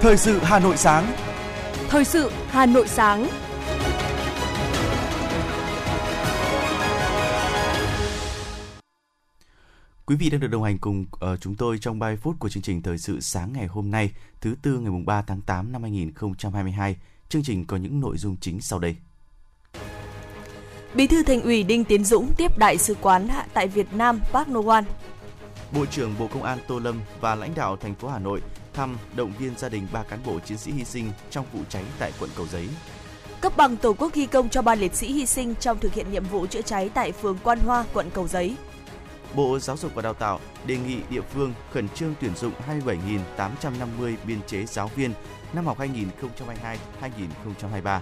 Thời sự Hà Nội sáng. Thời sự Hà Nội sáng. Quý vị đang được đồng hành cùng uh, chúng tôi trong 30 phút của chương trình Thời sự sáng ngày hôm nay, thứ tư ngày 3 tháng 8 năm 2022. Chương trình có những nội dung chính sau đây. Bí thư Thành ủy Đinh Tiến Dũng tiếp đại sứ quán tại Việt Nam Park Noan. Bộ trưởng Bộ Công an Tô Lâm và lãnh đạo thành phố Hà Nội thăm động viên gia đình ba cán bộ chiến sĩ hy sinh trong vụ cháy tại quận Cầu Giấy. Cấp bằng Tổ quốc ghi công cho ba liệt sĩ hy sinh trong thực hiện nhiệm vụ chữa cháy tại phường Quan Hoa, quận Cầu Giấy. Bộ Giáo dục và Đào tạo đề nghị địa phương khẩn trương tuyển dụng 27.850 biên chế giáo viên năm học 2022-2023.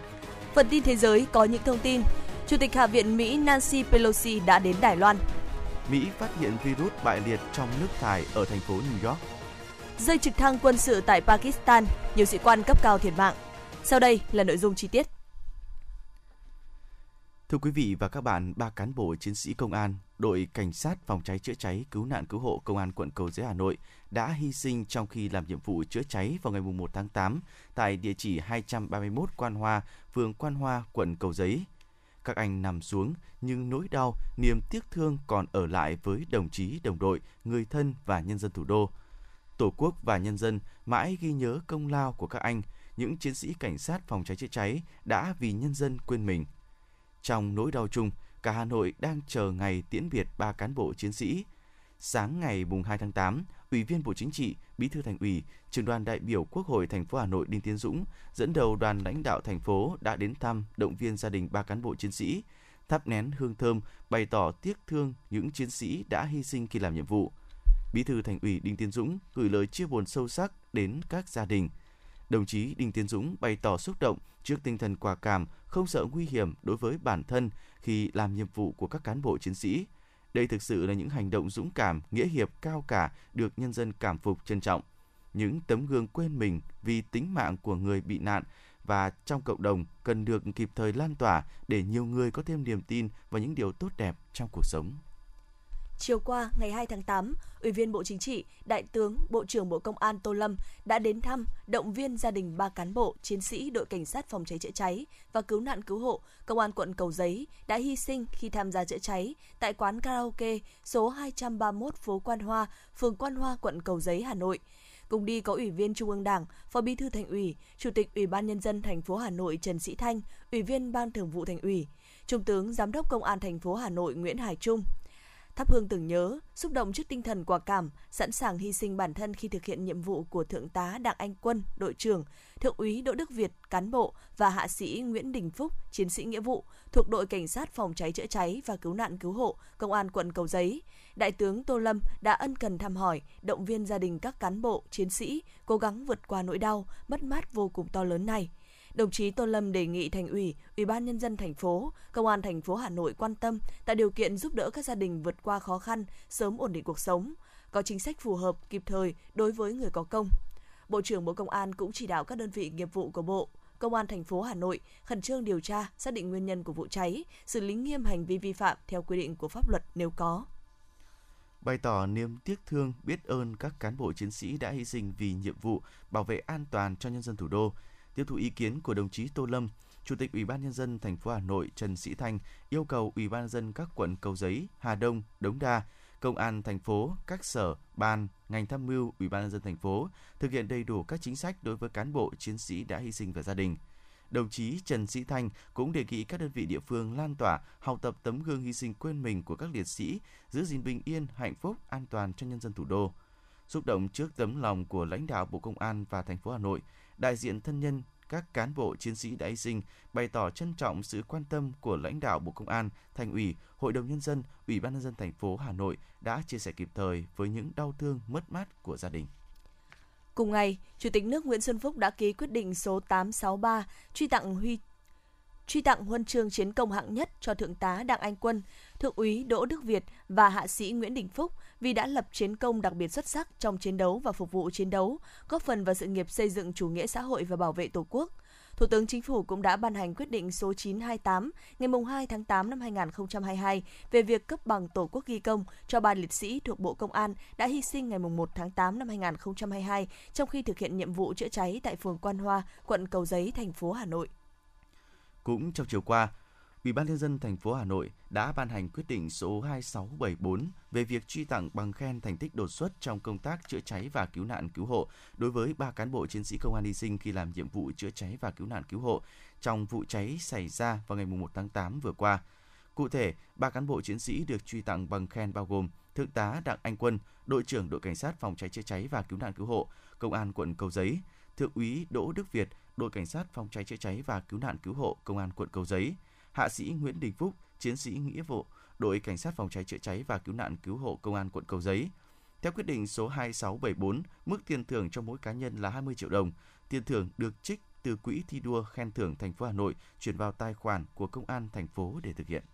Phần tin thế giới có những thông tin. Chủ tịch Hạ viện Mỹ Nancy Pelosi đã đến Đài Loan. Mỹ phát hiện virus bại liệt trong nước thải ở thành phố New York. Rơi trực thăng quân sự tại Pakistan, nhiều sĩ quan cấp cao thiệt mạng. Sau đây là nội dung chi tiết. Thưa quý vị và các bạn, ba cán bộ chiến sĩ công an, đội cảnh sát phòng cháy chữa cháy cứu nạn cứu hộ công an quận Cầu Giấy Hà Nội đã hy sinh trong khi làm nhiệm vụ chữa cháy vào ngày 1 tháng 8 tại địa chỉ 231 Quan Hoa, phường Quan Hoa, quận Cầu Giấy. Các anh nằm xuống nhưng nỗi đau, niềm tiếc thương còn ở lại với đồng chí, đồng đội, người thân và nhân dân thủ đô. Tổ quốc và nhân dân mãi ghi nhớ công lao của các anh, những chiến sĩ cảnh sát phòng cháy chữa cháy đã vì nhân dân quên mình. Trong nỗi đau chung, cả Hà Nội đang chờ ngày tiễn biệt ba cán bộ chiến sĩ. Sáng ngày mùng 2 tháng 8, Ủy viên Bộ Chính trị, Bí thư Thành ủy, Trưởng đoàn đại biểu Quốc hội thành phố Hà Nội Đinh Tiến Dũng dẫn đầu đoàn lãnh đạo thành phố đã đến thăm động viên gia đình ba cán bộ chiến sĩ, thắp nén hương thơm bày tỏ tiếc thương những chiến sĩ đã hy sinh khi làm nhiệm vụ. Bí thư Thành ủy Đinh Tiến Dũng gửi lời chia buồn sâu sắc đến các gia đình. Đồng chí Đinh Tiến Dũng bày tỏ xúc động trước tinh thần quả cảm, không sợ nguy hiểm đối với bản thân khi làm nhiệm vụ của các cán bộ chiến sĩ. Đây thực sự là những hành động dũng cảm, nghĩa hiệp cao cả được nhân dân cảm phục trân trọng. Những tấm gương quên mình vì tính mạng của người bị nạn và trong cộng đồng cần được kịp thời lan tỏa để nhiều người có thêm niềm tin vào những điều tốt đẹp trong cuộc sống. Chiều qua, ngày 2 tháng 8, Ủy viên Bộ Chính trị, Đại tướng, Bộ trưởng Bộ Công an Tô Lâm đã đến thăm, động viên gia đình ba cán bộ, chiến sĩ đội cảnh sát phòng cháy chữa cháy và cứu nạn cứu hộ Công an quận Cầu Giấy đã hy sinh khi tham gia chữa cháy tại quán karaoke số 231 phố Quan Hoa, phường Quan Hoa, quận Cầu Giấy, Hà Nội. Cùng đi có Ủy viên Trung ương Đảng, Phó Bí thư Thành ủy, Chủ tịch Ủy ban nhân dân thành phố Hà Nội Trần Sĩ Thanh, Ủy viên Ban Thường vụ Thành ủy, Trung tướng Giám đốc Công an thành phố Hà Nội Nguyễn Hải Trung, thắp hương tưởng nhớ, xúc động trước tinh thần quả cảm, sẵn sàng hy sinh bản thân khi thực hiện nhiệm vụ của Thượng tá Đặng Anh Quân, đội trưởng, Thượng úy Đỗ Đức Việt, cán bộ và hạ sĩ Nguyễn Đình Phúc, chiến sĩ nghĩa vụ thuộc đội cảnh sát phòng cháy chữa cháy và cứu nạn cứu hộ, công an quận Cầu Giấy. Đại tướng Tô Lâm đã ân cần thăm hỏi, động viên gia đình các cán bộ, chiến sĩ cố gắng vượt qua nỗi đau, mất mát vô cùng to lớn này đồng chí Tô Lâm đề nghị Thành ủy, Ủy ban nhân dân thành phố, Công an thành phố Hà Nội quan tâm tạo điều kiện giúp đỡ các gia đình vượt qua khó khăn, sớm ổn định cuộc sống, có chính sách phù hợp kịp thời đối với người có công. Bộ trưởng Bộ Công an cũng chỉ đạo các đơn vị nghiệp vụ của Bộ, Công an thành phố Hà Nội khẩn trương điều tra, xác định nguyên nhân của vụ cháy, xử lý nghiêm hành vi vi phạm theo quy định của pháp luật nếu có. Bày tỏ niềm tiếc thương, biết ơn các cán bộ chiến sĩ đã hy sinh vì nhiệm vụ bảo vệ an toàn cho nhân dân thủ đô, Tiếp thu ý kiến của đồng chí Tô Lâm, Chủ tịch Ủy ban nhân dân thành phố Hà Nội Trần Sĩ Thanh yêu cầu Ủy ban nhân dân các quận Cầu Giấy, Hà Đông, Đống Đa, Công an thành phố, các sở, ban, ngành tham mưu Ủy ban nhân dân thành phố thực hiện đầy đủ các chính sách đối với cán bộ chiến sĩ đã hy sinh và gia đình. Đồng chí Trần Sĩ Thanh cũng đề nghị các đơn vị địa phương lan tỏa, học tập tấm gương hy sinh quên mình của các liệt sĩ, giữ gìn bình yên, hạnh phúc, an toàn cho nhân dân thủ đô. Xúc động trước tấm lòng của lãnh đạo Bộ Công an và thành phố Hà Nội, đại diện thân nhân các cán bộ chiến sĩ đã hy sinh bày tỏ trân trọng sự quan tâm của lãnh đạo Bộ Công an, Thành ủy, Hội đồng nhân dân, Ủy ban nhân dân thành phố Hà Nội đã chia sẻ kịp thời với những đau thương mất mát của gia đình. Cùng ngày, Chủ tịch nước Nguyễn Xuân Phúc đã ký quyết định số 863 truy tặng huy truy tặng huân chương chiến công hạng nhất cho Thượng tá Đặng Anh Quân, Thượng úy Đỗ Đức Việt và Hạ sĩ Nguyễn Đình Phúc vì đã lập chiến công đặc biệt xuất sắc trong chiến đấu và phục vụ chiến đấu, góp phần vào sự nghiệp xây dựng chủ nghĩa xã hội và bảo vệ Tổ quốc. Thủ tướng Chính phủ cũng đã ban hành quyết định số 928 ngày 2 tháng 8 năm 2022 về việc cấp bằng Tổ quốc ghi công cho ba liệt sĩ thuộc Bộ Công an đã hy sinh ngày 1 tháng 8 năm 2022 trong khi thực hiện nhiệm vụ chữa cháy tại phường Quan Hoa, quận Cầu Giấy, thành phố Hà Nội. Cũng trong chiều qua, Ủy ban nhân dân thành phố Hà Nội đã ban hành quyết định số 2674 về việc truy tặng bằng khen thành tích đột xuất trong công tác chữa cháy và cứu nạn cứu hộ đối với ba cán bộ chiến sĩ công an hy sinh khi làm nhiệm vụ chữa cháy và cứu nạn cứu hộ trong vụ cháy xảy ra vào ngày 1 tháng 8 vừa qua. Cụ thể, ba cán bộ chiến sĩ được truy tặng bằng khen bao gồm Thượng tá Đặng Anh Quân, đội trưởng đội cảnh sát phòng cháy chữa cháy và cứu nạn cứu hộ, công an quận Cầu Giấy, Thượng úy Đỗ Đức Việt, đội cảnh sát phòng cháy chữa cháy và cứu nạn cứu hộ, công an quận Cầu Giấy, Hạ sĩ Nguyễn Đình Phúc, chiến sĩ nghĩa vụ, đội cảnh sát phòng cháy chữa cháy và cứu nạn cứu hộ công an quận Cầu Giấy. Theo quyết định số 2674, mức tiền thưởng cho mỗi cá nhân là 20 triệu đồng. Tiền thưởng được trích từ quỹ thi đua khen thưởng thành phố Hà Nội chuyển vào tài khoản của công an thành phố để thực hiện.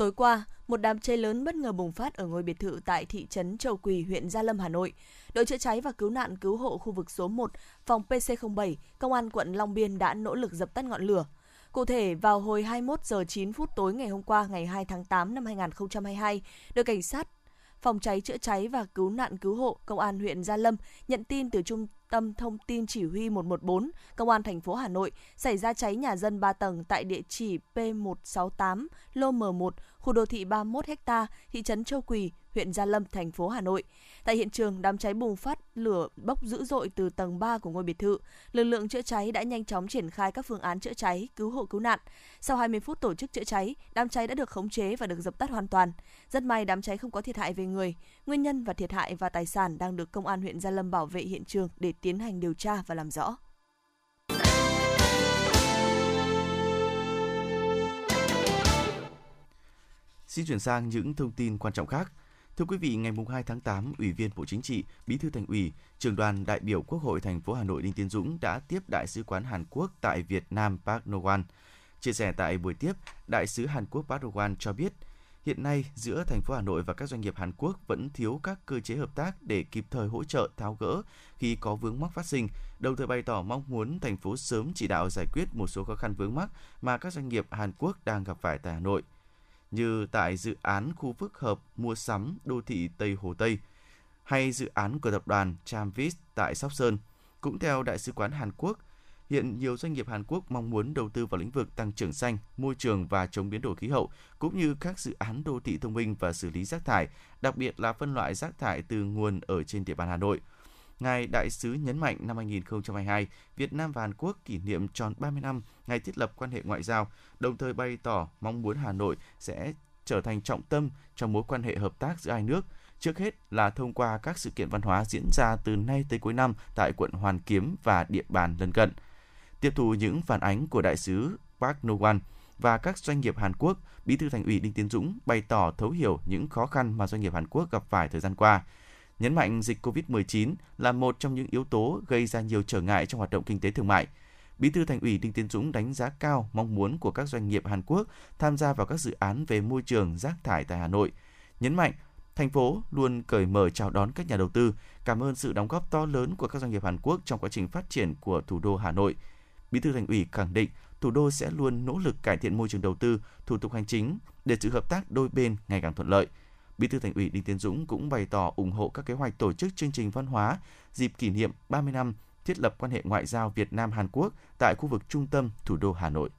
Tối qua, một đám cháy lớn bất ngờ bùng phát ở ngôi biệt thự tại thị trấn Châu Quỳ, huyện Gia Lâm, Hà Nội. Đội chữa cháy và cứu nạn cứu hộ khu vực số 1, phòng PC07, Công an quận Long Biên đã nỗ lực dập tắt ngọn lửa. Cụ thể, vào hồi 21 giờ 9 phút tối ngày hôm qua, ngày 2 tháng 8 năm 2022, đội cảnh sát phòng cháy chữa cháy và cứu nạn cứu hộ công an huyện Gia Lâm nhận tin từ trung tâm thông tin chỉ huy 114 công an thành phố Hà Nội xảy ra cháy nhà dân 3 tầng tại địa chỉ P168 lô M1 khu đô thị 31 ha, thị trấn Châu Quỳ, huyện Gia Lâm, thành phố Hà Nội. Tại hiện trường, đám cháy bùng phát lửa bốc dữ dội từ tầng 3 của ngôi biệt thự. Lực lượng chữa cháy đã nhanh chóng triển khai các phương án chữa cháy, cứu hộ cứu nạn. Sau 20 phút tổ chức chữa cháy, đám cháy đã được khống chế và được dập tắt hoàn toàn. Rất may đám cháy không có thiệt hại về người. Nguyên nhân và thiệt hại và tài sản đang được công an huyện Gia Lâm bảo vệ hiện trường để tiến hành điều tra và làm rõ. Xin chuyển sang những thông tin quan trọng khác. Thưa quý vị, ngày 2 tháng 8, Ủy viên Bộ Chính trị, Bí thư Thành ủy, Trưởng đoàn đại biểu Quốc hội thành phố Hà Nội Đinh Tiến Dũng đã tiếp Đại sứ quán Hàn Quốc tại Việt Nam Park No-wan. Chia sẻ tại buổi tiếp, Đại sứ Hàn Quốc Park No-wan cho biết, hiện nay giữa thành phố Hà Nội và các doanh nghiệp Hàn Quốc vẫn thiếu các cơ chế hợp tác để kịp thời hỗ trợ tháo gỡ khi có vướng mắc phát sinh, đồng thời bày tỏ mong muốn thành phố sớm chỉ đạo giải quyết một số khó khăn vướng mắc mà các doanh nghiệp Hàn Quốc đang gặp phải tại Hà Nội – như tại dự án khu phức hợp mua sắm đô thị Tây Hồ Tây hay dự án của tập đoàn Tramvis tại Sóc Sơn. Cũng theo Đại sứ quán Hàn Quốc, hiện nhiều doanh nghiệp Hàn Quốc mong muốn đầu tư vào lĩnh vực tăng trưởng xanh, môi trường và chống biến đổi khí hậu, cũng như các dự án đô thị thông minh và xử lý rác thải, đặc biệt là phân loại rác thải từ nguồn ở trên địa bàn Hà Nội – Ngài Đại sứ nhấn mạnh năm 2022, Việt Nam và Hàn Quốc kỷ niệm tròn 30 năm ngày thiết lập quan hệ ngoại giao, đồng thời bày tỏ mong muốn Hà Nội sẽ trở thành trọng tâm trong mối quan hệ hợp tác giữa hai nước, trước hết là thông qua các sự kiện văn hóa diễn ra từ nay tới cuối năm tại quận Hoàn Kiếm và địa bàn lân cận. Tiếp thu những phản ánh của đại sứ Park Nowan và các doanh nghiệp Hàn Quốc, Bí thư Thành ủy Đinh Tiến Dũng bày tỏ thấu hiểu những khó khăn mà doanh nghiệp Hàn Quốc gặp phải thời gian qua, nhấn mạnh dịch COVID-19 là một trong những yếu tố gây ra nhiều trở ngại trong hoạt động kinh tế thương mại. Bí thư Thành ủy Đinh Tiến Dũng đánh giá cao mong muốn của các doanh nghiệp Hàn Quốc tham gia vào các dự án về môi trường rác thải tại Hà Nội. Nhấn mạnh, thành phố luôn cởi mở chào đón các nhà đầu tư, cảm ơn sự đóng góp to lớn của các doanh nghiệp Hàn Quốc trong quá trình phát triển của thủ đô Hà Nội. Bí thư Thành ủy khẳng định thủ đô sẽ luôn nỗ lực cải thiện môi trường đầu tư, thủ tục hành chính để sự hợp tác đôi bên ngày càng thuận lợi – Bí thư Thành ủy Đinh Tiến Dũng cũng bày tỏ ủng hộ các kế hoạch tổ chức chương trình văn hóa dịp kỷ niệm 30 năm thiết lập quan hệ ngoại giao Việt Nam Hàn Quốc tại khu vực trung tâm thủ đô Hà Nội.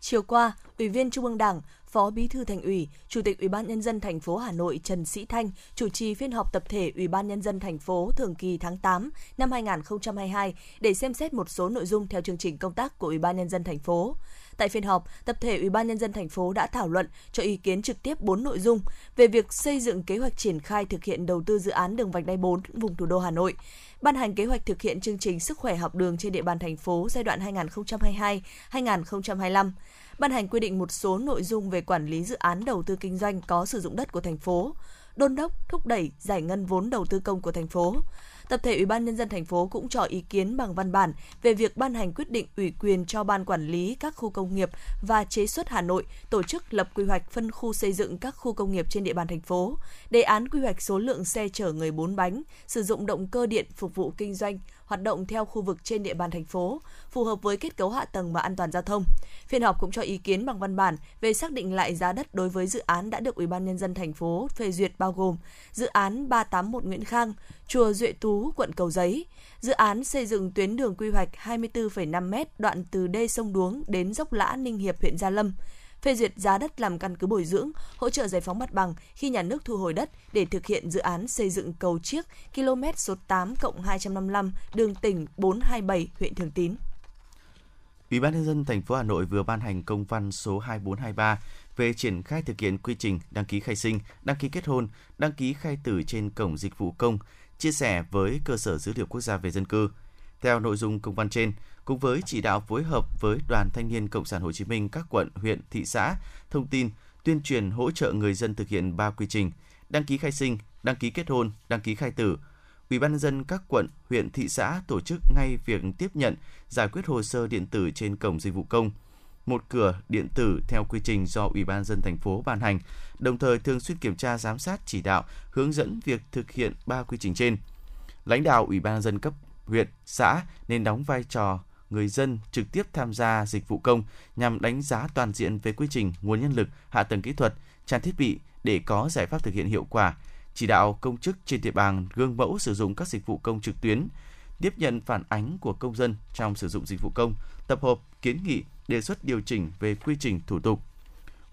Chiều qua, Ủy viên Trung ương Đảng, Phó Bí thư Thành ủy, Chủ tịch Ủy ban nhân dân thành phố Hà Nội Trần Sĩ Thanh chủ trì phiên họp tập thể Ủy ban nhân dân thành phố thường kỳ tháng 8 năm 2022 để xem xét một số nội dung theo chương trình công tác của Ủy ban nhân dân thành phố. Tại phiên họp, tập thể Ủy ban nhân dân thành phố đã thảo luận cho ý kiến trực tiếp 4 nội dung về việc xây dựng kế hoạch triển khai thực hiện đầu tư dự án đường vành đai 4 vùng thủ đô Hà Nội, ban hành kế hoạch thực hiện chương trình sức khỏe học đường trên địa bàn thành phố giai đoạn 2022-2025, ban hành quy định một số nội dung về quản lý dự án đầu tư kinh doanh có sử dụng đất của thành phố, đôn đốc, thúc đẩy giải ngân vốn đầu tư công của thành phố, tập thể Ủy ban nhân dân thành phố cũng cho ý kiến bằng văn bản về việc ban hành quyết định ủy quyền cho ban quản lý các khu công nghiệp và chế xuất Hà Nội tổ chức lập quy hoạch phân khu xây dựng các khu công nghiệp trên địa bàn thành phố, đề án quy hoạch số lượng xe chở người bốn bánh, sử dụng động cơ điện phục vụ kinh doanh hoạt động theo khu vực trên địa bàn thành phố, phù hợp với kết cấu hạ tầng và an toàn giao thông. Phiên họp cũng cho ý kiến bằng văn bản về xác định lại giá đất đối với dự án đã được Ủy ban nhân dân thành phố phê duyệt bao gồm dự án 381 Nguyễn Khang, chùa Duệ Tú, quận Cầu Giấy, dự án xây dựng tuyến đường quy hoạch 24,5 m đoạn từ đê sông Đuống đến dốc Lã Ninh Hiệp huyện Gia Lâm, phê duyệt giá đất làm căn cứ bồi dưỡng, hỗ trợ giải phóng mặt bằng khi nhà nước thu hồi đất để thực hiện dự án xây dựng cầu Chiếc km số 8 255 đường tỉnh 427 huyện Thường Tín. Ủy ban nhân dân thành phố Hà Nội vừa ban hành công văn số 2423 về triển khai thực hiện quy trình đăng ký khai sinh, đăng ký kết hôn, đăng ký khai tử trên cổng dịch vụ công, chia sẻ với cơ sở dữ liệu quốc gia về dân cư. Theo nội dung công văn trên, cùng với chỉ đạo phối hợp với Đoàn Thanh niên Cộng sản Hồ Chí Minh các quận, huyện, thị xã, thông tin, tuyên truyền hỗ trợ người dân thực hiện ba quy trình: đăng ký khai sinh, đăng ký kết hôn, đăng ký khai tử. Ủy ban nhân dân các quận, huyện, thị xã tổ chức ngay việc tiếp nhận, giải quyết hồ sơ điện tử trên cổng dịch vụ công, một cửa điện tử theo quy trình do Ủy ban dân thành phố ban hành, đồng thời thường xuyên kiểm tra giám sát chỉ đạo, hướng dẫn việc thực hiện ba quy trình trên. Lãnh đạo Ủy ban dân cấp huyện, xã nên đóng vai trò người dân trực tiếp tham gia dịch vụ công nhằm đánh giá toàn diện về quy trình, nguồn nhân lực, hạ tầng kỹ thuật, trang thiết bị để có giải pháp thực hiện hiệu quả, chỉ đạo công chức trên địa bàn gương mẫu sử dụng các dịch vụ công trực tuyến, tiếp nhận phản ánh của công dân trong sử dụng dịch vụ công, tập hợp kiến nghị, đề xuất điều chỉnh về quy trình thủ tục.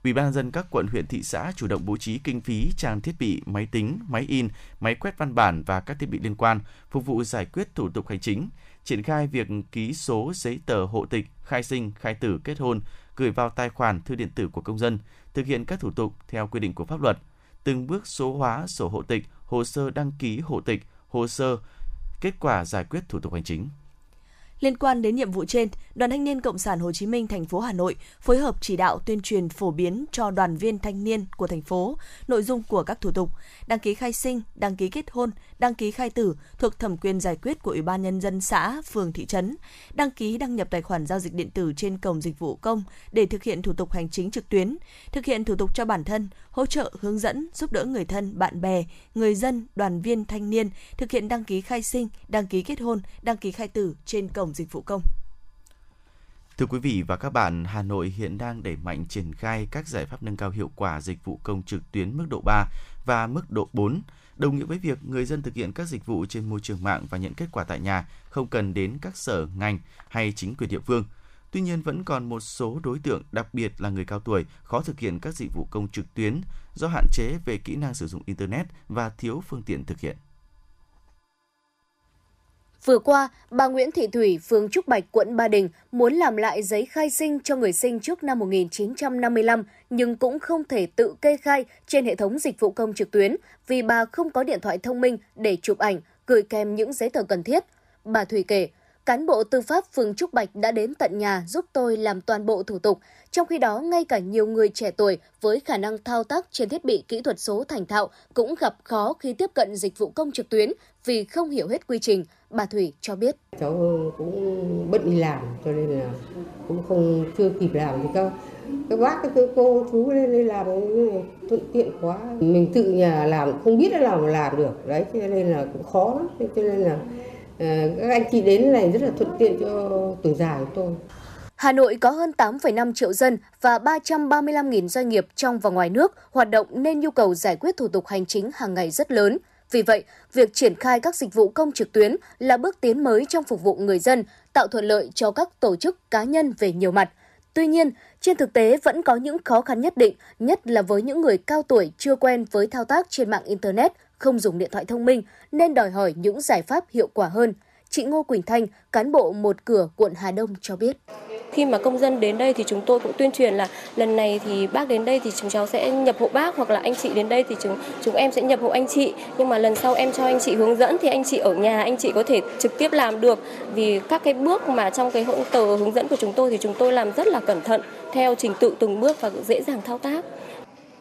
Ủy ban dân các quận huyện thị xã chủ động bố trí kinh phí trang thiết bị máy tính, máy in, máy quét văn bản và các thiết bị liên quan phục vụ giải quyết thủ tục hành chính, triển khai việc ký số giấy tờ hộ tịch, khai sinh, khai tử, kết hôn, gửi vào tài khoản thư điện tử của công dân, thực hiện các thủ tục theo quy định của pháp luật, từng bước số hóa sổ hộ tịch, hồ sơ đăng ký hộ tịch, hồ sơ kết quả giải quyết thủ tục hành chính. Liên quan đến nhiệm vụ trên, Đoàn Thanh niên Cộng sản Hồ Chí Minh thành phố Hà Nội phối hợp chỉ đạo tuyên truyền phổ biến cho đoàn viên thanh niên của thành phố nội dung của các thủ tục đăng ký khai sinh, đăng ký kết hôn, đăng ký khai tử thuộc thẩm quyền giải quyết của Ủy ban nhân dân xã, phường, thị trấn, đăng ký đăng nhập tài khoản giao dịch điện tử trên cổng dịch vụ công để thực hiện thủ tục hành chính trực tuyến, thực hiện thủ tục cho bản thân, hỗ trợ hướng dẫn giúp đỡ người thân, bạn bè, người dân, đoàn viên thanh niên thực hiện đăng ký khai sinh, đăng ký kết hôn, đăng ký khai tử trên cổng dịch vụ công. Thưa quý vị và các bạn, Hà Nội hiện đang đẩy mạnh triển khai các giải pháp nâng cao hiệu quả dịch vụ công trực tuyến mức độ 3 và mức độ 4, đồng nghĩa với việc người dân thực hiện các dịch vụ trên môi trường mạng và nhận kết quả tại nhà, không cần đến các sở, ngành hay chính quyền địa phương. Tuy nhiên vẫn còn một số đối tượng, đặc biệt là người cao tuổi, khó thực hiện các dịch vụ công trực tuyến do hạn chế về kỹ năng sử dụng internet và thiếu phương tiện thực hiện. Vừa qua, bà Nguyễn Thị Thủy, phường Trúc Bạch, quận Ba Đình muốn làm lại giấy khai sinh cho người sinh trước năm 1955 nhưng cũng không thể tự kê khai trên hệ thống dịch vụ công trực tuyến vì bà không có điện thoại thông minh để chụp ảnh, gửi kèm những giấy tờ cần thiết. Bà Thủy kể, cán bộ tư pháp phường Trúc Bạch đã đến tận nhà giúp tôi làm toàn bộ thủ tục. Trong khi đó, ngay cả nhiều người trẻ tuổi với khả năng thao tác trên thiết bị kỹ thuật số thành thạo cũng gặp khó khi tiếp cận dịch vụ công trực tuyến vì không hiểu hết quy trình. Bà Thủy cho biết. Cháu cũng bận đi làm cho nên là cũng không chưa kịp làm thì các các bác các cô chú lên đây làm thuận tiện quá mình tự nhà làm không biết là làm làm được đấy cho nên là cũng khó lắm cho nên là Ờ, các anh chị đến này rất là thuận tiện cho tuổi già của tôi. Hà Nội có hơn 8,5 triệu dân và 335.000 doanh nghiệp trong và ngoài nước hoạt động nên nhu cầu giải quyết thủ tục hành chính hàng ngày rất lớn. Vì vậy, việc triển khai các dịch vụ công trực tuyến là bước tiến mới trong phục vụ người dân, tạo thuận lợi cho các tổ chức cá nhân về nhiều mặt. Tuy nhiên, trên thực tế vẫn có những khó khăn nhất định, nhất là với những người cao tuổi chưa quen với thao tác trên mạng Internet, không dùng điện thoại thông minh nên đòi hỏi những giải pháp hiệu quả hơn. Chị Ngô Quỳnh Thanh, cán bộ một cửa quận Hà Đông cho biết. Khi mà công dân đến đây thì chúng tôi cũng tuyên truyền là lần này thì bác đến đây thì chúng cháu sẽ nhập hộ bác hoặc là anh chị đến đây thì chúng chúng em sẽ nhập hộ anh chị. Nhưng mà lần sau em cho anh chị hướng dẫn thì anh chị ở nhà anh chị có thể trực tiếp làm được. Vì các cái bước mà trong cái hỗ tờ hướng dẫn của chúng tôi thì chúng tôi làm rất là cẩn thận theo trình tự từng bước và dễ dàng thao tác.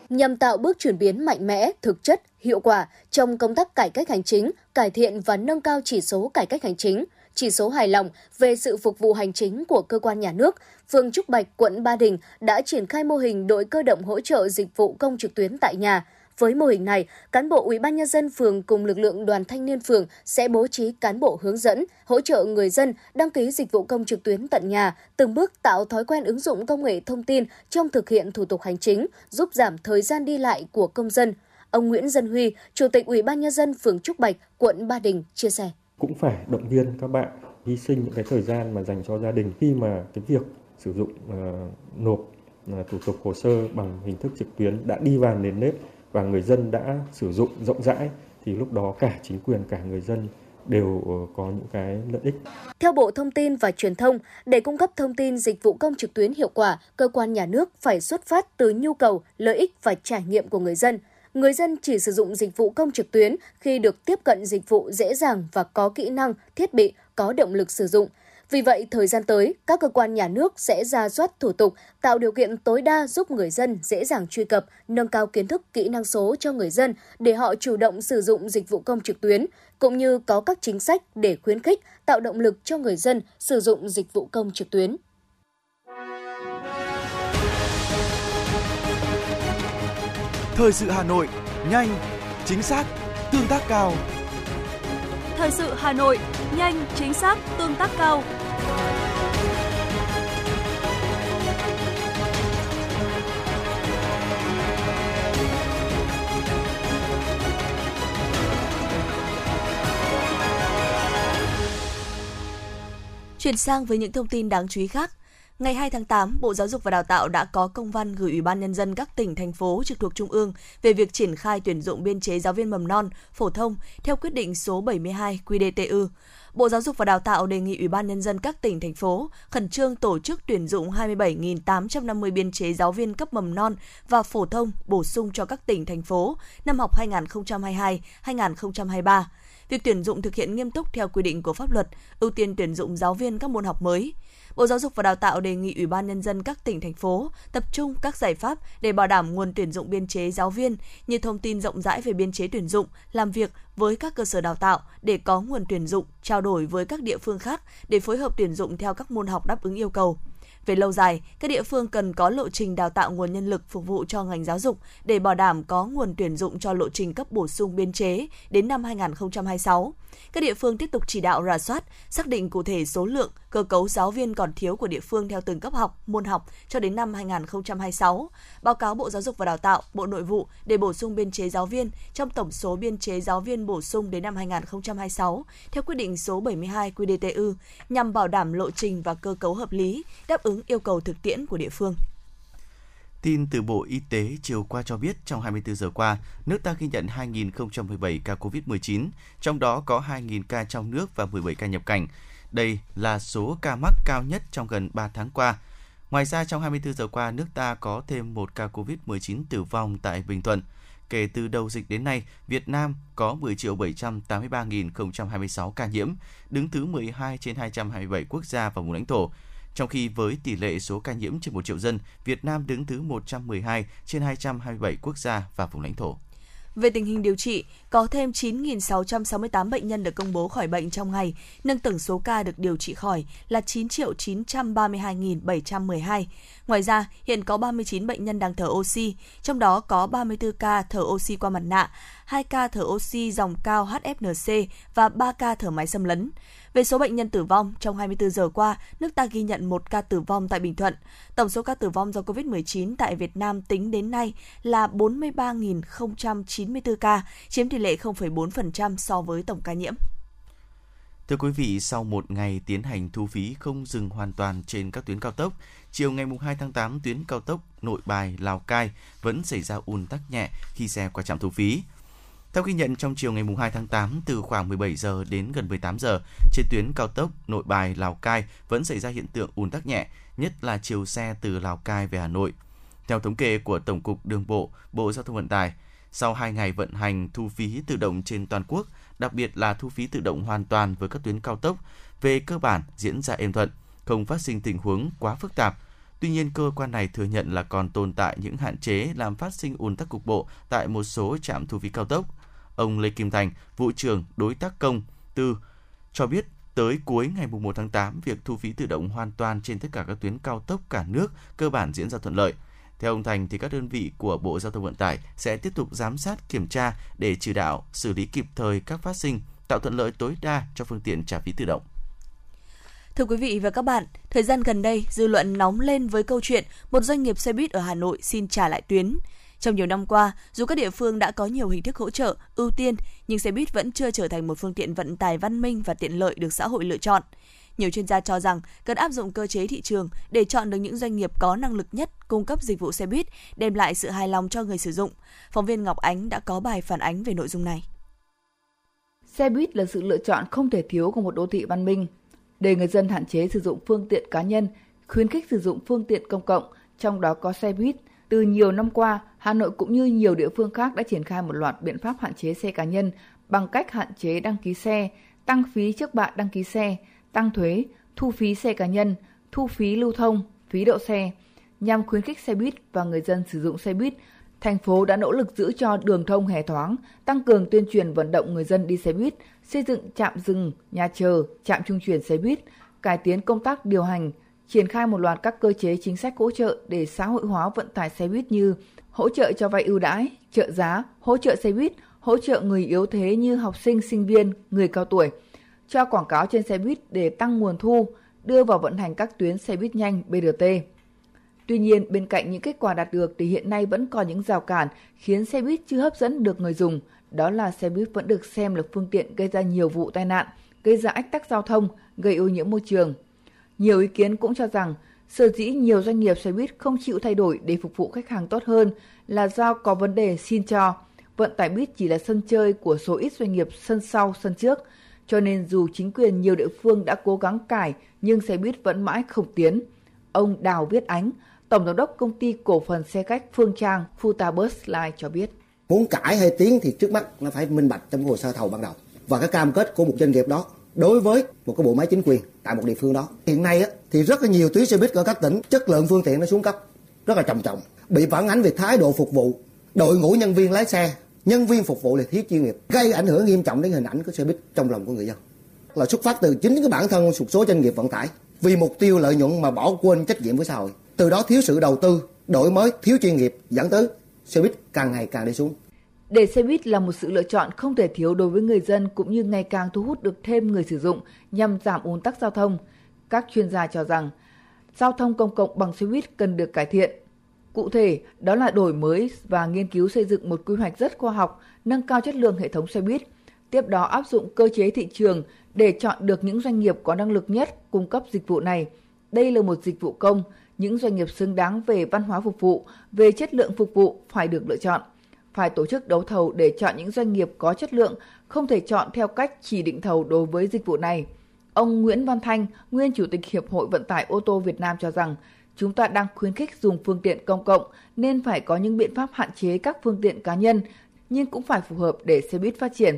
Nhằm tạo bước chuyển biến mạnh mẽ, thực chất, hiệu quả trong công tác cải cách hành chính, cải thiện và nâng cao chỉ số cải cách hành chính, chỉ số hài lòng về sự phục vụ hành chính của cơ quan nhà nước, phường Trúc Bạch, quận Ba Đình đã triển khai mô hình đội cơ động hỗ trợ dịch vụ công trực tuyến tại nhà Với mô hình này, cán bộ Ủy ban nhân dân phường cùng lực lượng đoàn thanh niên phường sẽ bố trí cán bộ hướng dẫn, hỗ trợ người dân đăng ký dịch vụ công trực tuyến tận nhà, từng bước tạo thói quen ứng dụng công nghệ thông tin trong thực hiện thủ tục hành chính, giúp giảm thời gian đi lại của công dân. Ông Nguyễn Dân Huy, Chủ tịch Ủy ban nhân dân phường Trúc Bạch, quận Ba Đình chia sẻ: Cũng phải động viên các bạn hy sinh những cái thời gian mà dành cho gia đình khi mà cái việc sử dụng uh, nộp uh, thủ tục hồ sơ bằng hình thức trực tuyến đã đi vào nền nếp và người dân đã sử dụng rộng rãi thì lúc đó cả chính quyền cả người dân đều ờ, có những cái lợi ích. Theo Bộ Thông tin và Truyền thông, để cung cấp thông tin dịch vụ công trực tuyến hiệu quả, cơ quan nhà nước phải xuất phát từ nhu cầu, lợi ích và trải nghiệm của người dân. Người dân chỉ sử dụng dịch vụ công trực tuyến khi được tiếp cận dịch vụ dễ dàng và có kỹ năng, thiết bị, có động lực sử dụng – vì vậy, thời gian tới, các cơ quan nhà nước sẽ ra soát thủ tục, tạo điều kiện tối đa giúp người dân dễ dàng truy cập, nâng cao kiến thức kỹ năng số cho người dân để họ chủ động sử dụng dịch vụ công trực tuyến, cũng như có các chính sách để khuyến khích, tạo động lực cho người dân sử dụng dịch vụ công trực tuyến. Thời sự Hà Nội, nhanh, chính xác, tương tác cao. Thời sự Hà Nội, nhanh, chính xác, tương tác cao. Chuyển sang với những thông tin đáng chú ý khác. Ngày 2 tháng 8, Bộ Giáo dục và Đào tạo đã có công văn gửi Ủy ban Nhân dân các tỉnh, thành phố trực thuộc Trung ương về việc triển khai tuyển dụng biên chế giáo viên mầm non, phổ thông theo quyết định số 72 QĐTU. Bộ Giáo dục và Đào tạo đề nghị Ủy ban Nhân dân các tỉnh, thành phố khẩn trương tổ chức tuyển dụng 27.850 biên chế giáo viên cấp mầm non và phổ thông bổ sung cho các tỉnh, thành phố năm học 2022-2023. Việc tuyển dụng thực hiện nghiêm túc theo quy định của pháp luật, ưu tiên tuyển dụng giáo viên các môn học mới. Bộ Giáo dục và Đào tạo đề nghị Ủy ban nhân dân các tỉnh thành phố tập trung các giải pháp để bảo đảm nguồn tuyển dụng biên chế giáo viên như thông tin rộng rãi về biên chế tuyển dụng, làm việc với các cơ sở đào tạo để có nguồn tuyển dụng, trao đổi với các địa phương khác để phối hợp tuyển dụng theo các môn học đáp ứng yêu cầu. Về lâu dài, các địa phương cần có lộ trình đào tạo nguồn nhân lực phục vụ cho ngành giáo dục để bảo đảm có nguồn tuyển dụng cho lộ trình cấp bổ sung biên chế đến năm 2026. Các địa phương tiếp tục chỉ đạo rà soát, xác định cụ thể số lượng, cơ cấu giáo viên còn thiếu của địa phương theo từng cấp học, môn học cho đến năm 2026, báo cáo Bộ Giáo dục và Đào tạo, Bộ Nội vụ để bổ sung biên chế giáo viên trong tổng số biên chế giáo viên bổ sung đến năm 2026 theo quyết định số 72 QĐTU nhằm bảo đảm lộ trình và cơ cấu hợp lý, đáp ứng yêu cầu thực tiễn của địa phương. Tin từ Bộ Y tế chiều qua cho biết trong 24 giờ qua, nước ta ghi nhận 2.017 ca COVID-19, trong đó có 2.000 ca trong nước và 17 ca nhập cảnh. Đây là số ca mắc cao nhất trong gần 3 tháng qua. Ngoài ra, trong 24 giờ qua, nước ta có thêm một ca COVID-19 tử vong tại Bình Thuận. Kể từ đầu dịch đến nay, Việt Nam có 10 783.026 ca nhiễm, đứng thứ 12 trên 227 quốc gia và vùng lãnh thổ. Trong khi với tỷ lệ số ca nhiễm trên 1 triệu dân, Việt Nam đứng thứ 112 trên 227 quốc gia và vùng lãnh thổ. Về tình hình điều trị, có thêm 9.668 bệnh nhân được công bố khỏi bệnh trong ngày, nâng tổng số ca được điều trị khỏi là 9 932.712. Ngoài ra, hiện có 39 bệnh nhân đang thở oxy, trong đó có 34 ca thở oxy qua mặt nạ, 2 ca thở oxy dòng cao HFNC và 3 ca thở máy xâm lấn. Về số bệnh nhân tử vong, trong 24 giờ qua, nước ta ghi nhận một ca tử vong tại Bình Thuận. Tổng số ca tử vong do COVID-19 tại Việt Nam tính đến nay là 43.094 ca, chiếm tỷ lệ 0,4% so với tổng ca nhiễm. Thưa quý vị, sau một ngày tiến hành thu phí không dừng hoàn toàn trên các tuyến cao tốc, chiều ngày 2 tháng 8 tuyến cao tốc Nội Bài Lào Cai vẫn xảy ra ùn tắc nhẹ khi xe qua trạm thu phí. Theo ghi nhận trong chiều ngày 2 tháng 8 từ khoảng 17 giờ đến gần 18 giờ, trên tuyến cao tốc Nội Bài Lào Cai vẫn xảy ra hiện tượng ùn tắc nhẹ, nhất là chiều xe từ Lào Cai về Hà Nội. Theo thống kê của Tổng cục Đường bộ, Bộ Giao thông Vận tải, sau 2 ngày vận hành thu phí tự động trên toàn quốc, đặc biệt là thu phí tự động hoàn toàn với các tuyến cao tốc, về cơ bản diễn ra êm thuận, không phát sinh tình huống quá phức tạp. Tuy nhiên, cơ quan này thừa nhận là còn tồn tại những hạn chế làm phát sinh ùn tắc cục bộ tại một số trạm thu phí cao tốc. Ông Lê Kim Thành, vụ trưởng đối tác công tư cho biết tới cuối ngày 1 tháng 8, việc thu phí tự động hoàn toàn trên tất cả các tuyến cao tốc cả nước cơ bản diễn ra thuận lợi. Theo ông Thành thì các đơn vị của Bộ Giao thông Vận tải sẽ tiếp tục giám sát, kiểm tra để chỉ đạo xử lý kịp thời các phát sinh, tạo thuận lợi tối đa cho phương tiện trả phí tự động. Thưa quý vị và các bạn, thời gian gần đây, dư luận nóng lên với câu chuyện một doanh nghiệp xe buýt ở Hà Nội xin trả lại tuyến. Trong nhiều năm qua, dù các địa phương đã có nhiều hình thức hỗ trợ, ưu tiên, nhưng xe buýt vẫn chưa trở thành một phương tiện vận tải văn minh và tiện lợi được xã hội lựa chọn. Nhiều chuyên gia cho rằng cần áp dụng cơ chế thị trường để chọn được những doanh nghiệp có năng lực nhất cung cấp dịch vụ xe buýt, đem lại sự hài lòng cho người sử dụng. Phóng viên Ngọc Ánh đã có bài phản ánh về nội dung này. Xe buýt là sự lựa chọn không thể thiếu của một đô thị văn minh. Để người dân hạn chế sử dụng phương tiện cá nhân, khuyến khích sử dụng phương tiện công cộng, trong đó có xe buýt, từ nhiều năm qua, Hà Nội cũng như nhiều địa phương khác đã triển khai một loạt biện pháp hạn chế xe cá nhân bằng cách hạn chế đăng ký xe, tăng phí trước bạ đăng ký xe, tăng thuế, thu phí xe cá nhân, thu phí lưu thông, phí đậu xe. Nhằm khuyến khích xe buýt và người dân sử dụng xe buýt, thành phố đã nỗ lực giữ cho đường thông hè thoáng, tăng cường tuyên truyền vận động người dân đi xe buýt, xây dựng trạm dừng, nhà chờ, trạm trung chuyển xe buýt, cải tiến công tác điều hành, triển khai một loạt các cơ chế chính sách hỗ trợ để xã hội hóa vận tải xe buýt như hỗ trợ cho vay ưu đãi, trợ giá, hỗ trợ xe buýt, hỗ trợ người yếu thế như học sinh, sinh viên, người cao tuổi, cho quảng cáo trên xe buýt để tăng nguồn thu, đưa vào vận hành các tuyến xe buýt nhanh BRT. Tuy nhiên, bên cạnh những kết quả đạt được thì hiện nay vẫn còn những rào cản khiến xe buýt chưa hấp dẫn được người dùng. Đó là xe buýt vẫn được xem là phương tiện gây ra nhiều vụ tai nạn, gây ra ách tắc giao thông, gây ô nhiễm môi trường. Nhiều ý kiến cũng cho rằng sở dĩ nhiều doanh nghiệp xe buýt không chịu thay đổi để phục vụ khách hàng tốt hơn là do có vấn đề xin cho. Vận tải buýt chỉ là sân chơi của số ít doanh nghiệp sân sau, sân trước, cho nên dù chính quyền nhiều địa phương đã cố gắng cải nhưng xe buýt vẫn mãi không tiến. Ông Đào Viết Ánh, Tổng giám đốc công ty cổ phần xe khách Phương Trang Futabus Line cho biết. Muốn cải hay tiến thì trước mắt nó phải minh bạch trong hồ sơ thầu ban đầu và cái cam kết của một doanh nghiệp đó đối với một cái bộ máy chính quyền tại một địa phương đó. Hiện nay á, thì rất là nhiều tuyến xe buýt ở các tỉnh chất lượng phương tiện nó xuống cấp rất là trầm trọng, bị phản ánh về thái độ phục vụ, đội ngũ nhân viên lái xe, nhân viên phục vụ là thiếu chuyên nghiệp, gây ảnh hưởng nghiêm trọng đến hình ảnh của xe buýt trong lòng của người dân. Là xuất phát từ chính cái bản thân một số doanh nghiệp vận tải vì mục tiêu lợi nhuận mà bỏ quên trách nhiệm với xã hội. Từ đó thiếu sự đầu tư, đổi mới, thiếu chuyên nghiệp dẫn tới xe buýt càng ngày càng đi xuống. Để xe buýt là một sự lựa chọn không thể thiếu đối với người dân cũng như ngày càng thu hút được thêm người sử dụng nhằm giảm ùn tắc giao thông. Các chuyên gia cho rằng giao thông công cộng bằng xe buýt cần được cải thiện. Cụ thể, đó là đổi mới và nghiên cứu xây dựng một quy hoạch rất khoa học, nâng cao chất lượng hệ thống xe buýt, tiếp đó áp dụng cơ chế thị trường để chọn được những doanh nghiệp có năng lực nhất cung cấp dịch vụ này. Đây là một dịch vụ công, những doanh nghiệp xứng đáng về văn hóa phục vụ, về chất lượng phục vụ phải được lựa chọn phải tổ chức đấu thầu để chọn những doanh nghiệp có chất lượng, không thể chọn theo cách chỉ định thầu đối với dịch vụ này. Ông Nguyễn Văn Thanh, nguyên Chủ tịch Hiệp hội Vận tải ô tô Việt Nam cho rằng, chúng ta đang khuyến khích dùng phương tiện công cộng nên phải có những biện pháp hạn chế các phương tiện cá nhân, nhưng cũng phải phù hợp để xe buýt phát triển.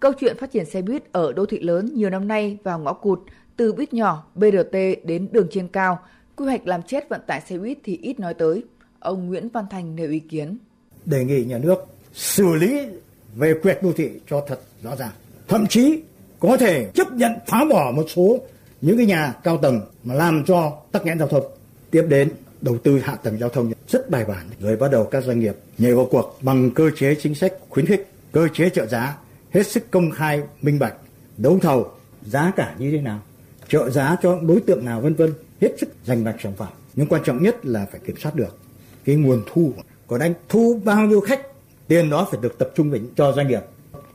Câu chuyện phát triển xe buýt ở đô thị lớn nhiều năm nay vào ngõ cụt, từ buýt nhỏ, BRT đến đường trên cao, quy hoạch làm chết vận tải xe buýt thì ít nói tới. Ông Nguyễn Văn Thành nêu ý kiến đề nghị nhà nước xử lý về quyệt đô thị cho thật rõ ràng. Thậm chí có thể chấp nhận phá bỏ một số những cái nhà cao tầng mà làm cho tắc nghẽn giao thông. Tiếp đến đầu tư hạ tầng giao thông rất bài bản rồi bắt đầu các doanh nghiệp nhảy vào cuộc bằng cơ chế chính sách khuyến khích, cơ chế trợ giá hết sức công khai, minh bạch, đấu thầu giá cả như thế nào, trợ giá cho đối tượng nào vân vân, hết sức rành mạch sản phẩm. Nhưng quan trọng nhất là phải kiểm soát được cái nguồn thu còn anh thu bao nhiêu khách tiền đó phải được tập trung về cho doanh nghiệp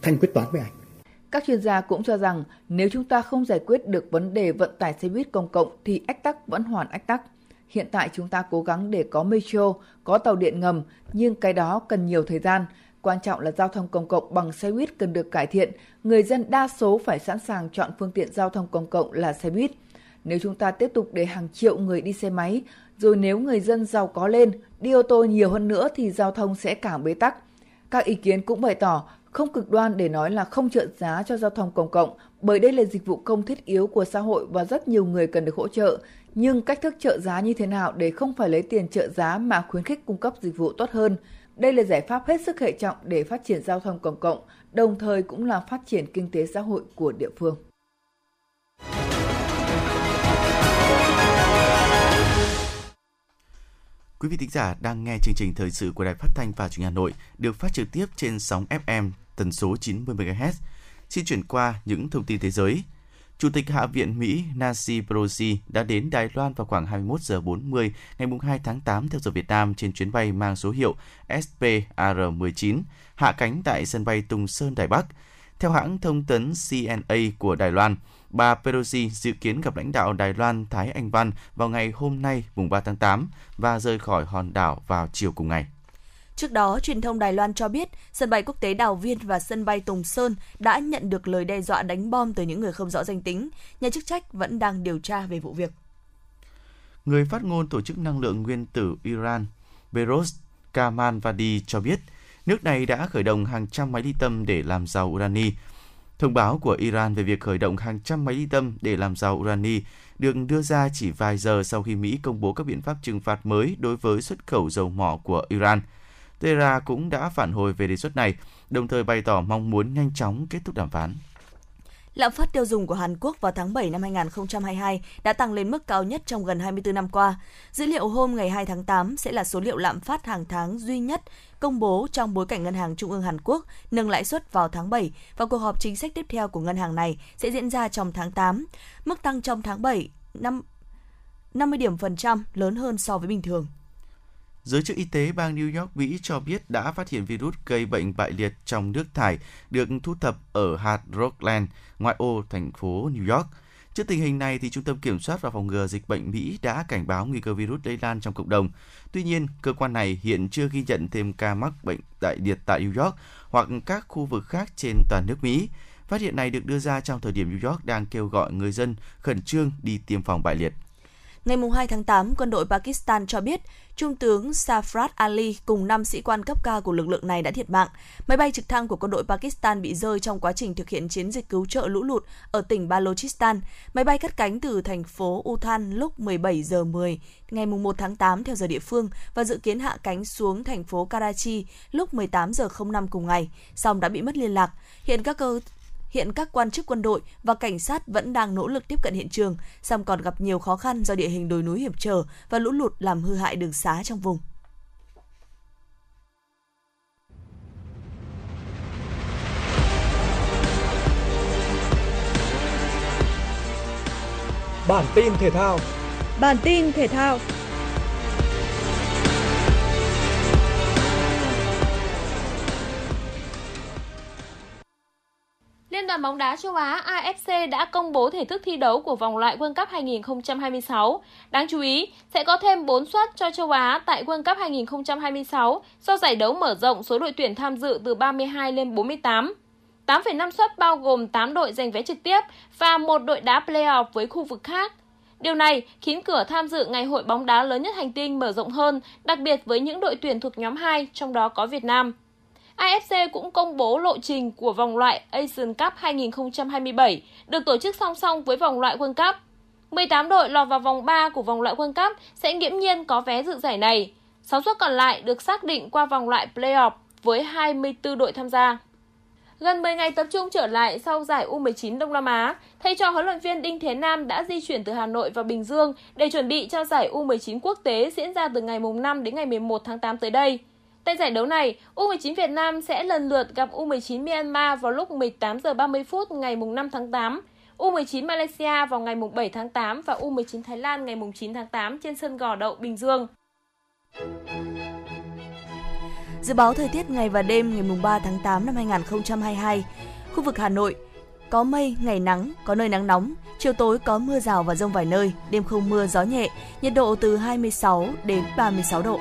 thanh quyết toán với anh các chuyên gia cũng cho rằng nếu chúng ta không giải quyết được vấn đề vận tải xe buýt công cộng thì ách tắc vẫn hoàn ách tắc. Hiện tại chúng ta cố gắng để có metro, có tàu điện ngầm, nhưng cái đó cần nhiều thời gian. Quan trọng là giao thông công cộng bằng xe buýt cần được cải thiện. Người dân đa số phải sẵn sàng chọn phương tiện giao thông công cộng là xe buýt. Nếu chúng ta tiếp tục để hàng triệu người đi xe máy, rồi nếu người dân giàu có lên, đi ô tô nhiều hơn nữa thì giao thông sẽ càng bế tắc. Các ý kiến cũng bày tỏ không cực đoan để nói là không trợ giá cho giao thông công cộng, bởi đây là dịch vụ công thiết yếu của xã hội và rất nhiều người cần được hỗ trợ. Nhưng cách thức trợ giá như thế nào để không phải lấy tiền trợ giá mà khuyến khích cung cấp dịch vụ tốt hơn? Đây là giải pháp hết sức hệ trọng để phát triển giao thông công cộng, đồng thời cũng là phát triển kinh tế xã hội của địa phương. Quý vị thính giả đang nghe chương trình thời sự của Đài Phát thanh và Truyền hình Hà Nội được phát trực tiếp trên sóng FM tần số 90 MHz. Xin chuyển qua những thông tin thế giới. Chủ tịch Hạ viện Mỹ Nancy Pelosi đã đến Đài Loan vào khoảng 21 giờ 40 ngày 2 tháng 8 theo giờ Việt Nam trên chuyến bay mang số hiệu SPR-19 hạ cánh tại sân bay Tùng Sơn Đài Bắc. Theo hãng thông tấn CNA của Đài Loan, bà Pelosi dự kiến gặp lãnh đạo Đài Loan Thái Anh Văn vào ngày hôm nay mùng 3 tháng 8 và rời khỏi hòn đảo vào chiều cùng ngày. Trước đó, truyền thông Đài Loan cho biết sân bay quốc tế Đào Viên và sân bay Tùng Sơn đã nhận được lời đe dọa đánh bom từ những người không rõ danh tính. Nhà chức trách vẫn đang điều tra về vụ việc. Người phát ngôn Tổ chức Năng lượng Nguyên tử Iran, Beros Kamalvadi cho biết, nước này đã khởi động hàng trăm máy ly tâm để làm giàu urani. Thông báo của Iran về việc khởi động hàng trăm máy ly tâm để làm giàu urani được đưa ra chỉ vài giờ sau khi Mỹ công bố các biện pháp trừng phạt mới đối với xuất khẩu dầu mỏ của Iran – Tehran cũng đã phản hồi về đề xuất này, đồng thời bày tỏ mong muốn nhanh chóng kết thúc đàm phán. Lạm phát tiêu dùng của Hàn Quốc vào tháng 7 năm 2022 đã tăng lên mức cao nhất trong gần 24 năm qua. Dữ liệu hôm ngày 2 tháng 8 sẽ là số liệu lạm phát hàng tháng duy nhất công bố trong bối cảnh Ngân hàng Trung ương Hàn Quốc nâng lãi suất vào tháng 7 và cuộc họp chính sách tiếp theo của ngân hàng này sẽ diễn ra trong tháng 8. Mức tăng trong tháng 7 năm 50 điểm phần trăm lớn hơn so với bình thường. Giới chức y tế bang New York, Mỹ cho biết đã phát hiện virus gây bệnh bại liệt trong nước thải được thu thập ở hạt Rockland, ngoại ô thành phố New York. Trước tình hình này, thì Trung tâm Kiểm soát và Phòng ngừa Dịch bệnh Mỹ đã cảnh báo nguy cơ virus lây lan trong cộng đồng. Tuy nhiên, cơ quan này hiện chưa ghi nhận thêm ca mắc bệnh bại liệt tại New York hoặc các khu vực khác trên toàn nước Mỹ. Phát hiện này được đưa ra trong thời điểm New York đang kêu gọi người dân khẩn trương đi tiêm phòng bại liệt. Ngày 2 tháng 8, quân đội Pakistan cho biết Trung tướng Safrat Ali cùng 5 sĩ quan cấp cao của lực lượng này đã thiệt mạng. Máy bay trực thăng của quân đội Pakistan bị rơi trong quá trình thực hiện chiến dịch cứu trợ lũ lụt ở tỉnh Balochistan. Máy bay cất cánh từ thành phố Uthan lúc 17 giờ 10 ngày 1 tháng 8 theo giờ địa phương và dự kiến hạ cánh xuống thành phố Karachi lúc 18 giờ 05 cùng ngày, song đã bị mất liên lạc. Hiện các cơ Hiện các quan chức quân đội và cảnh sát vẫn đang nỗ lực tiếp cận hiện trường, song còn gặp nhiều khó khăn do địa hình đồi núi hiểm trở và lũ lụt làm hư hại đường xá trong vùng. Bản tin thể thao Bản tin thể thao đoàn bóng đá châu Á AFC đã công bố thể thức thi đấu của vòng loại World Cup 2026. Đáng chú ý, sẽ có thêm 4 suất cho châu Á tại World Cup 2026 do giải đấu mở rộng số đội tuyển tham dự từ 32 lên 48. 8,5 suất bao gồm 8 đội giành vé trực tiếp và một đội đá playoff với khu vực khác. Điều này khiến cửa tham dự ngày hội bóng đá lớn nhất hành tinh mở rộng hơn, đặc biệt với những đội tuyển thuộc nhóm 2, trong đó có Việt Nam. AFC cũng công bố lộ trình của vòng loại Asian Cup 2027 được tổ chức song song với vòng loại World Cup. 18 đội lọt vào vòng 3 của vòng loại World Cup sẽ nghiễm nhiên có vé dự giải này. 6 suất còn lại được xác định qua vòng loại playoff với 24 đội tham gia. Gần 10 ngày tập trung trở lại sau giải U19 Đông Nam Á, thầy trò huấn luyện viên Đinh Thế Nam đã di chuyển từ Hà Nội vào Bình Dương để chuẩn bị cho giải U19 quốc tế diễn ra từ ngày 5 đến ngày 11 tháng 8 tới đây. Tại giải đấu này, U19 Việt Nam sẽ lần lượt gặp U19 Myanmar vào lúc 18 giờ 30 phút ngày 5 tháng 8, U19 Malaysia vào ngày 7 tháng 8 và U19 Thái Lan ngày 9 tháng 8 trên sân Gò Đậu Bình Dương. Dự báo thời tiết ngày và đêm ngày 3 tháng 8 năm 2022, khu vực Hà Nội có mây, ngày nắng, có nơi nắng nóng, chiều tối có mưa rào và rông vài nơi, đêm không mưa, gió nhẹ, nhiệt độ từ 26 đến 36 độ.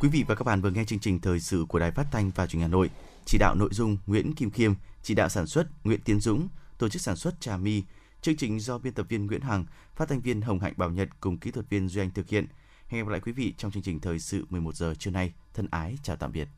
Quý vị và các bạn vừa nghe chương trình thời sự của Đài Phát thanh và Truyền hình Hà Nội. Chỉ đạo nội dung Nguyễn Kim Khiêm, chỉ đạo sản xuất Nguyễn Tiến Dũng, tổ chức sản xuất Trà My. Chương trình do biên tập viên Nguyễn Hằng, phát thanh viên Hồng Hạnh Bảo Nhật cùng kỹ thuật viên Duy Anh thực hiện. Hẹn gặp lại quý vị trong chương trình thời sự 11 giờ trưa nay. Thân ái chào tạm biệt.